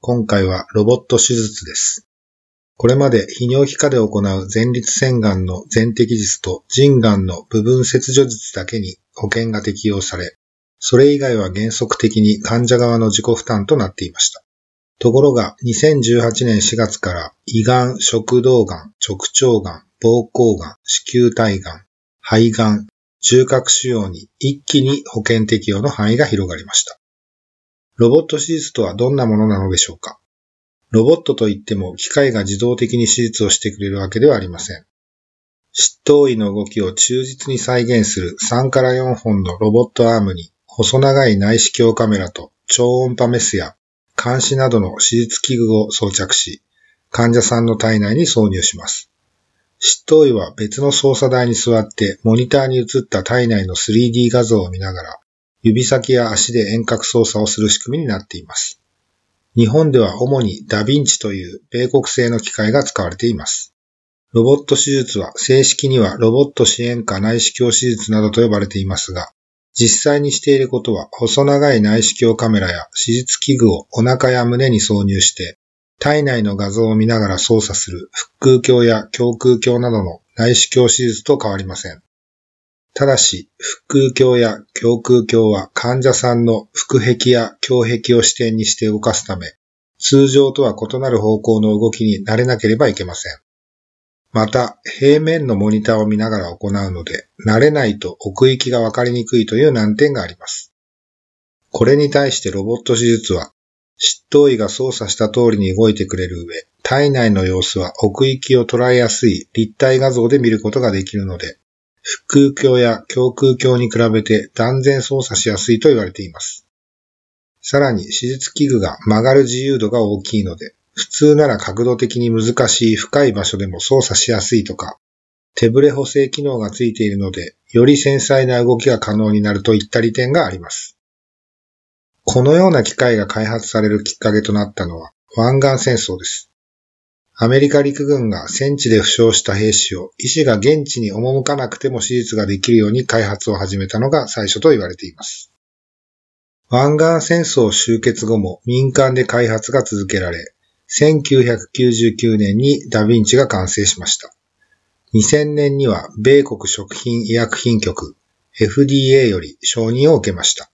今回はロボット手術です。これまで泌尿器科で行う前立腺がんの全摘術と腎がんの部分切除術だけに保険が適用され、それ以外は原則的に患者側の自己負担となっていました。ところが、2018年4月から胃がん、食道がん、直腸がん、膀胱がん、子宮体がん、肺がん、中核腫瘍に一気に保険適用の範囲が広がりました。ロボット手術とはどんなものなのでしょうか？ロボットといっても機械が自動的に手術をしてくれるわけではありません。執刀医の動きを忠実に再現する3から4本のロボットアームに細長い内視鏡カメラと超音波メスや監視などの手術器具を装着し、患者さんの体内に挿入します。執刀医は別の操作台に座ってモニターに映った体内の 3D 画像を見ながら指先や足で遠隔操作をする仕組みになっています。日本では主にダヴィンチという米国製の機械が使われています。ロボット手術は正式にはロボット支援下内視鏡手術などと呼ばれていますが、実際にしていることは細長い内視鏡カメラや手術器具をお腹や胸に挿入して体内の画像を見ながら操作する腹腔鏡や胸腔鏡などの内視鏡手術と変わりません。ただし、腹腔鏡や胸腔鏡は患者さんの腹壁や胸壁を視点にして動かすため、通常とは異なる方向の動きに慣れなければいけません。また、平面のモニターを見ながら行うので、慣れないと奥行きがわかりにくいという難点があります。これに対してロボット手術は執刀医が操作した通りに動いてくれる上、体内の様子は奥行きを捉えやすい立体画像で見ることができるので、腹腔鏡や胸腔鏡に比べて断然操作しやすいと言われています。さらに手術器具が曲がる自由度が大きいので、普通なら角度的に難しい深い場所でも操作しやすいとか、手ブレ補正機能がついているので、より繊細な動きが可能になるといった利点があります。このような機械が開発されるきっかけとなったのは湾岸戦争です。アメリカ陸軍が戦地で負傷した兵士を医師が現地に赴かなくても手術ができるように開発を始めたのが最初と言われています。湾岸戦争終結後も民間で開発が続けられ、1999年にダヴィンチが完成しました。2000年には米国食品医薬品局 FDA より承認を受けました。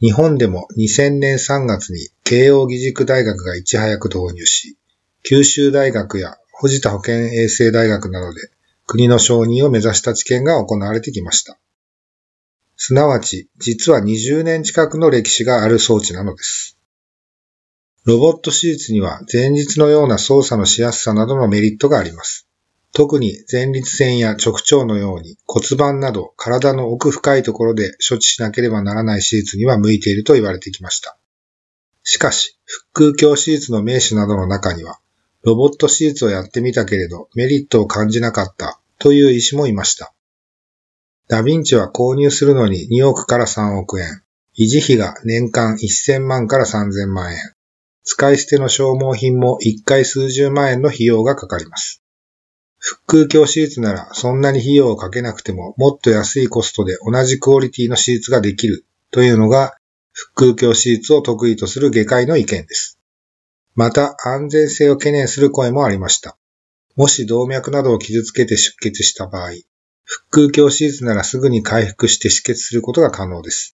日本でも2000年3月に慶応義塾大学がいち早く導入し、九州大学や藤田保健衛生大学などで国の承認を目指した治験が行われてきました。すなわち、実は20年近くの歴史がある装置なのです。ロボット手術には前日のような操作のしやすさなどのメリットがあります。特に前立腺や直腸のように骨盤など体の奥深いところで処置しなければならない手術には向いていると言われてきました。しかし、腹腔鏡手術の名手などの中には、ロボット手術をやってみたけれどメリットを感じなかったという医師もいました。ダヴィンチは購入するのに2億から3億円、維持費が年間1000万から3000万円、使い捨ての消耗品も1回数十万円の費用がかかります。腹腔鏡手術ならそんなに費用をかけなくてももっと安いコストで同じクオリティの手術ができるというのが腹腔鏡手術を得意とする外科医の意見です。また安全性を懸念する声もありました。もし動脈などを傷つけて出血した場合、腹腔鏡手術ならすぐに回復して止血することが可能です。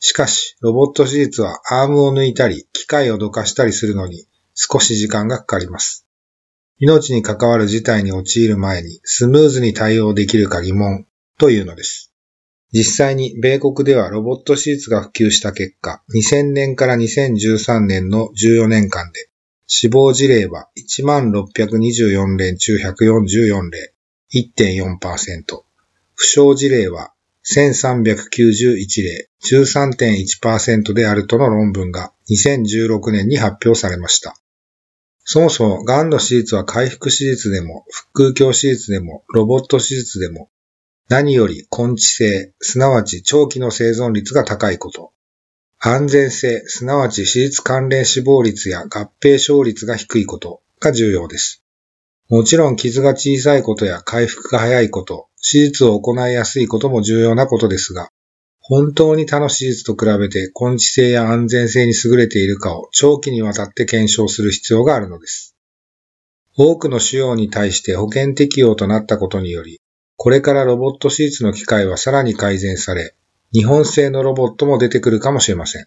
しかし、ロボット手術はアームを抜いたり、機械をどかしたりするのに少し時間がかかります。命に関わる事態に陥る前にスムーズに対応できるか疑問というのです。実際に米国ではロボット手術が普及した結果、2000年から2013年の14年間で死亡事例は1624例中144例、1.4%。負傷事例は1391例、13.1%であるとの論文が2016年に発表されました。そもそも癌の手術は回復手術でも、腹腔鏡手術でも、ロボット手術でも、何より根治性、すなわち長期の生存率が高いこと。安全性、すなわち手術関連死亡率や合併症率が低いことが重要です。もちろん傷が小さいことや回復が早いこと、手術を行いやすいことも重要なことですが、本当に他の手術と比べて根治性や安全性に優れているかを長期にわたって検証する必要があるのです。多くの腫瘍に対して保険適用となったことにより、これからロボット手術の機会はさらに改善され、日本製のロボットも出てくるかもしれません。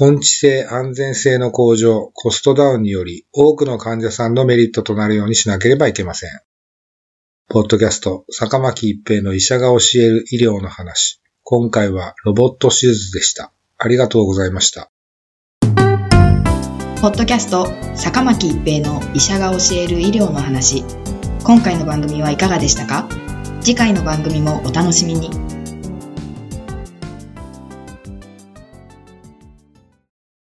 根治性、安全性の向上、コストダウンにより多くの患者さんのメリットとなるようにしなければいけません。ポッドキャスト、坂巻一平の医者が教える医療の話。今回はロボット手術でした。ありがとうございました。ポッドキャスト、坂巻一平の医者が教える医療の話。今回の番組はいかがでしたか？次回の番組もお楽しみに。